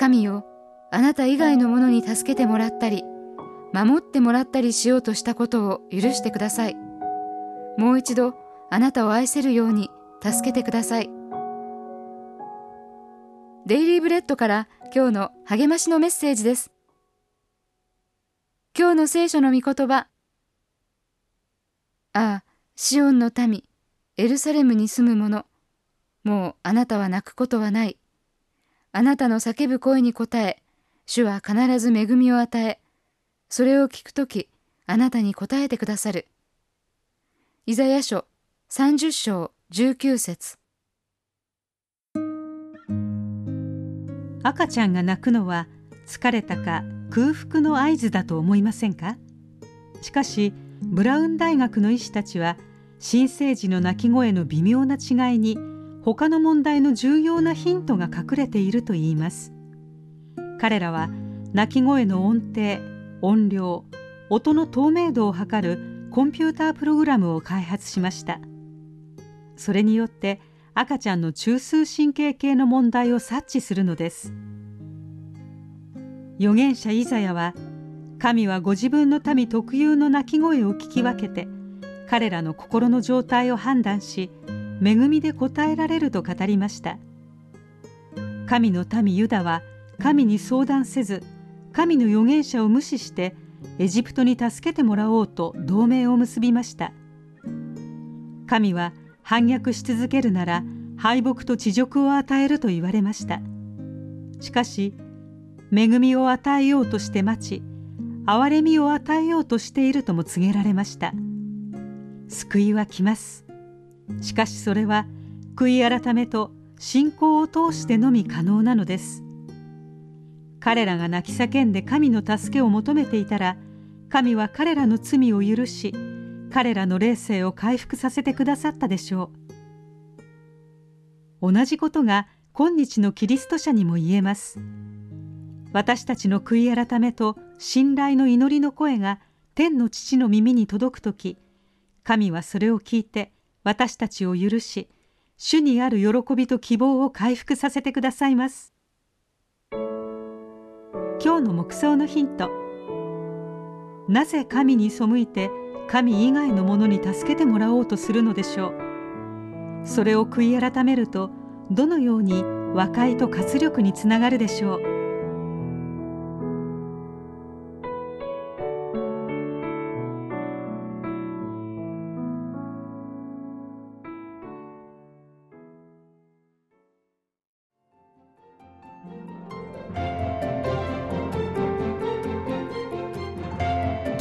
神よあなた以外の者に助けてもらったり守ってもらったりしようとしたことを許してください。もう一度あなたを愛せるように助けてください。デイリーブレッドから今日の励ましのメッセージです。今日の聖書の御言葉。ああシオンの民エルサレムに住む者。もうあなたは泣くことはない。あなたの叫ぶ声に応え主は必ず恵みを与えそれを聞くときあなたに答えてくださる。イザヤ書30章19節。赤ちゃんが泣くのは疲れたか空腹の合図だと思いませんか？しかしブラウン大学の医師たちは新生児の泣き声の微妙な違いに他の問題の重要なヒントが隠れているといいます。彼らは泣き声の音程音量音の透明度を測るコンピュータープログラムを開発しました。それによって赤ちゃんの中枢神経系の問題を察知するのです。預言者イザヤは神はご自分の民特有の鳴き声を聞き分けて彼らの心の状態を判断し恵みで答えられると語りました。神の民ユダは神に相談せず神の預言者を無視してエジプトに助けてもらおうと同盟を結びました。神は反逆し続けるなら敗北と恥辱を与えると言われました。しかし恵みを与えようとして待ち憐れみを与えようとしているとも告げられました。救いは来ます。しかしそれは悔い改めと信仰を通してのみ可能なのです。彼らが泣き叫んで神の助けを求めていたら神は彼らの罪を許し彼らの霊性を回復させてくださったでしょう。同じことが今日のキリスト者にも言えます。私たちの悔い改めと信頼の祈りの声が天の父の耳に届く時神はそれを聞いて私たちを許し主にある喜びと希望を回復させてくださいます。今日の目想のヒント。なぜ神に背いて神以外のものに助けてもらおうとするのでしょう？それを悔い改めるとどのように和解と活力につながるでしょう？